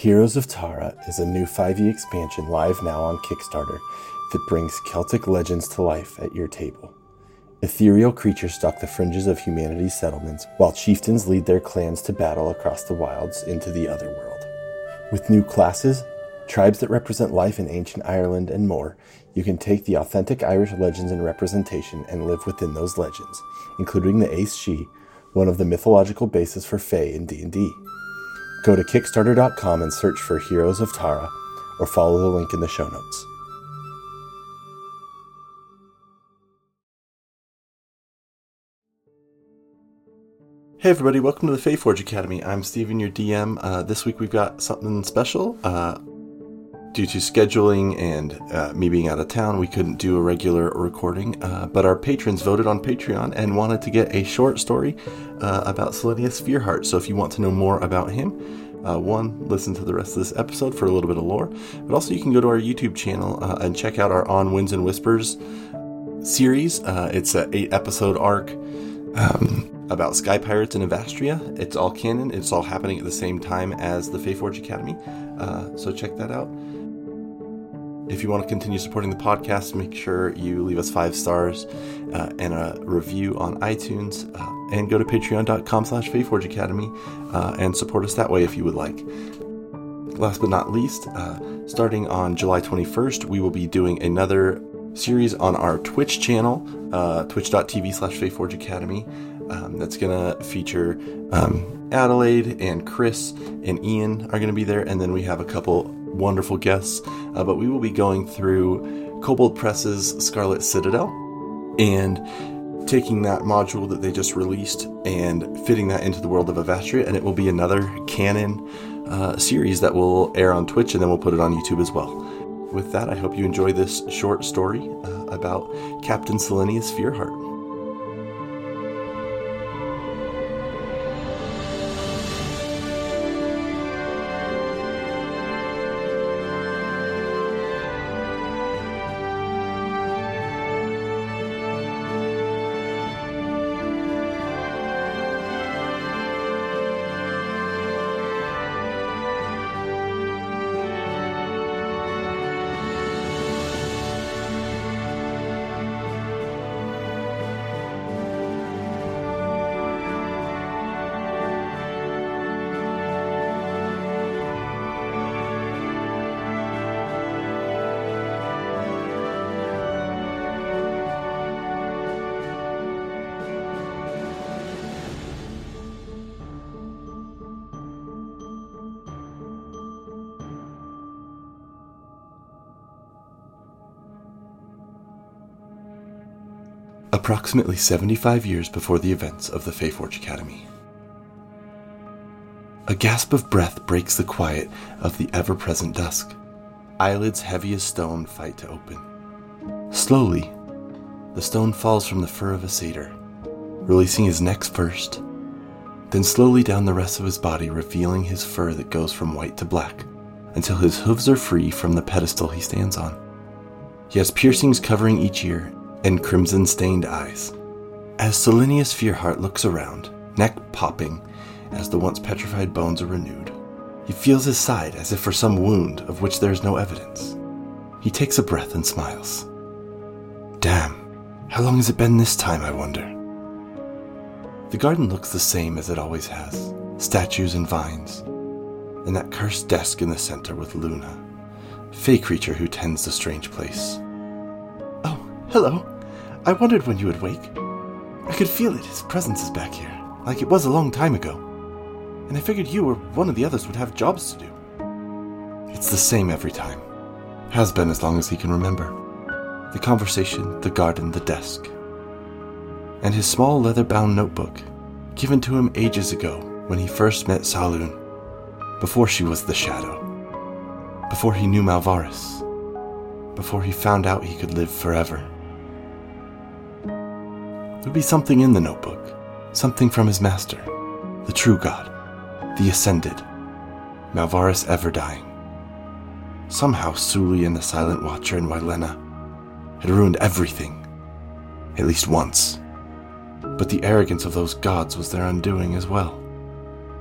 Heroes of Tara is a new 5e expansion live now on Kickstarter that brings Celtic legends to life at your table. Ethereal creatures stalk the fringes of humanity's settlements, while chieftains lead their clans to battle across the wilds into the other world. With new classes, tribes that represent life in ancient Ireland, and more, you can take the authentic Irish legends and representation and live within those legends, including the Aes Sídhe, one of the mythological bases for Fae in D&D. Go to Kickstarter.com and search for Heroes of Tara, or follow the link in the show notes. Hey everybody, welcome to the Faeforge Academy. I'm Steven, your DM. Uh, this week we've got something special. Uh, due to scheduling and uh, me being out of town, we couldn't do a regular recording, uh, but our patrons voted on Patreon and wanted to get a short story uh, about Selenius Fearheart. So if you want to know more about him, uh, one, listen to the rest of this episode for a little bit of lore, but also you can go to our YouTube channel and check out our On Winds and Whispers series. it's an eight episode arc. Um, about Sky Pirates in Avastria. It's all canon. It's all happening at the same time as the Faeforge Academy. Uh, so check that out. If you want to continue supporting the podcast, make sure you leave us five stars uh, and a review on iTunes, uh, and go to patreon.com slash Faeforge Academy uh, and support us that way if you would like. Last but not least, uh, starting on July 21st, we will be doing another series on our Twitch channel, uh, twitch.tv slash Faeforge Academy. Um, that's going to feature um, Adelaide and Chris and Ian are going to be there. And then we have a couple wonderful guests. Uh, but we will be going through Kobold Press's Scarlet Citadel and taking that module that they just released and fitting that into the world of Avastria. And it will be another canon uh, series that will air on Twitch and then we'll put it on YouTube as well. With that, I hope you enjoy this short story uh, about Captain Selenius Fearheart. Approximately 75 years before the events of the Faeforge Academy. A gasp of breath breaks the quiet of the ever present dusk. Eyelids heavy as stone fight to open. Slowly, the stone falls from the fur of a satyr, releasing his neck first, then slowly down the rest of his body, revealing his fur that goes from white to black until his hooves are free from the pedestal he stands on. He has piercings covering each ear and crimson stained eyes. As Selenius Fearheart looks around, neck popping as the once petrified bones are renewed, he feels his side as if for some wound of which there is no evidence. He takes a breath and smiles. Damn, how long has it been this time, I wonder? The garden looks the same as it always has statues and vines, and that cursed desk in the center with Luna, fey creature who tends the strange place. Hello. I wondered when you would wake. I could feel it, his presence is back here, like it was a long time ago. And I figured you or one of the others would have jobs to do. It's the same every time. Has been as long as he can remember. The conversation, the garden, the desk. And his small leather bound notebook, given to him ages ago when he first met Saloon, before she was the Shadow, before he knew Malvaris, before he found out he could live forever. There'd be something in the notebook, something from his master, the true God, the Ascended, Malvaris ever dying. Somehow Suli and the Silent Watcher and Wylena had ruined everything, at least once. But the arrogance of those gods was their undoing as well.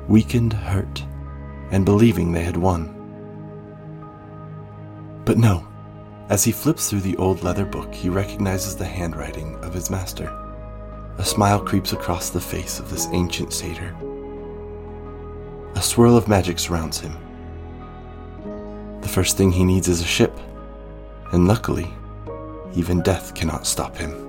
Weakened, hurt, and believing they had won. But no, as he flips through the old leather book, he recognizes the handwriting of his master. A smile creeps across the face of this ancient satyr. A swirl of magic surrounds him. The first thing he needs is a ship, and luckily, even death cannot stop him.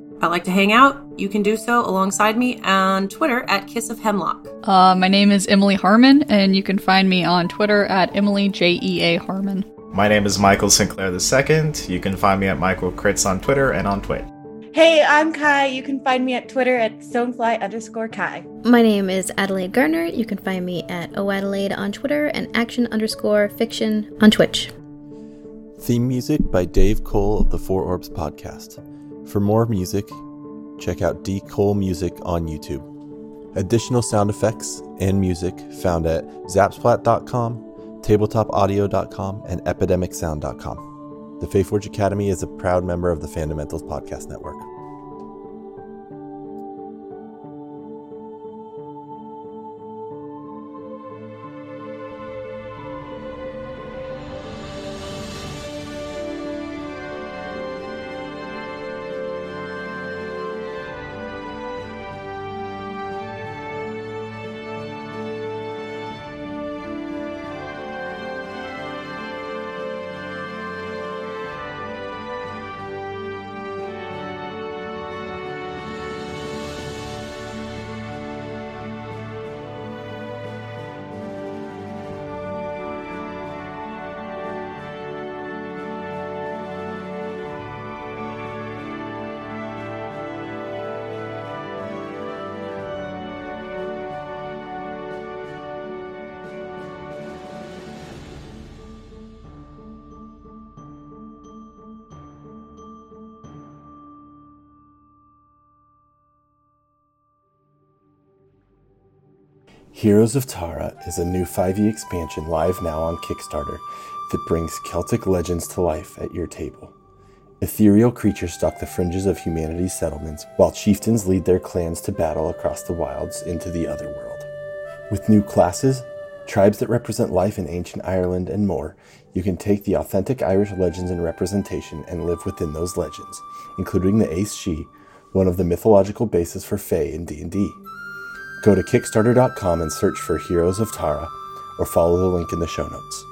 I'd like to hang out, you can do so alongside me on Twitter at Kiss of Hemlock. Uh, my name is Emily Harmon, and you can find me on Twitter at Emily J E A Harmon. My name is Michael Sinclair II. You can find me at Michael Crits on Twitter and on Twitch. Hey, I'm Kai. You can find me at Twitter at stonefly underscore Kai. My name is Adelaide Gardner. You can find me at oadelaide on Twitter and action underscore fiction on Twitch. Theme music by Dave Cole of the Four Orbs podcast. For more music, check out D. Cole Music on YouTube. Additional sound effects and music found at zapsplat.com, tabletopaudio.com, and epidemicsound.com. The Faeforge Academy is a proud member of the Fundamentals Podcast Network. Heroes of Tara is a new 5e expansion live now on Kickstarter that brings Celtic legends to life at your table. Ethereal creatures stalk the fringes of humanity's settlements, while chieftains lead their clans to battle across the wilds into the other world. With new classes, tribes that represent life in ancient Ireland, and more, you can take the authentic Irish legends and representation and live within those legends, including the Aes Sidhe, one of the mythological bases for Fae in D&D. Go to Kickstarter.com and search for Heroes of Tara, or follow the link in the show notes.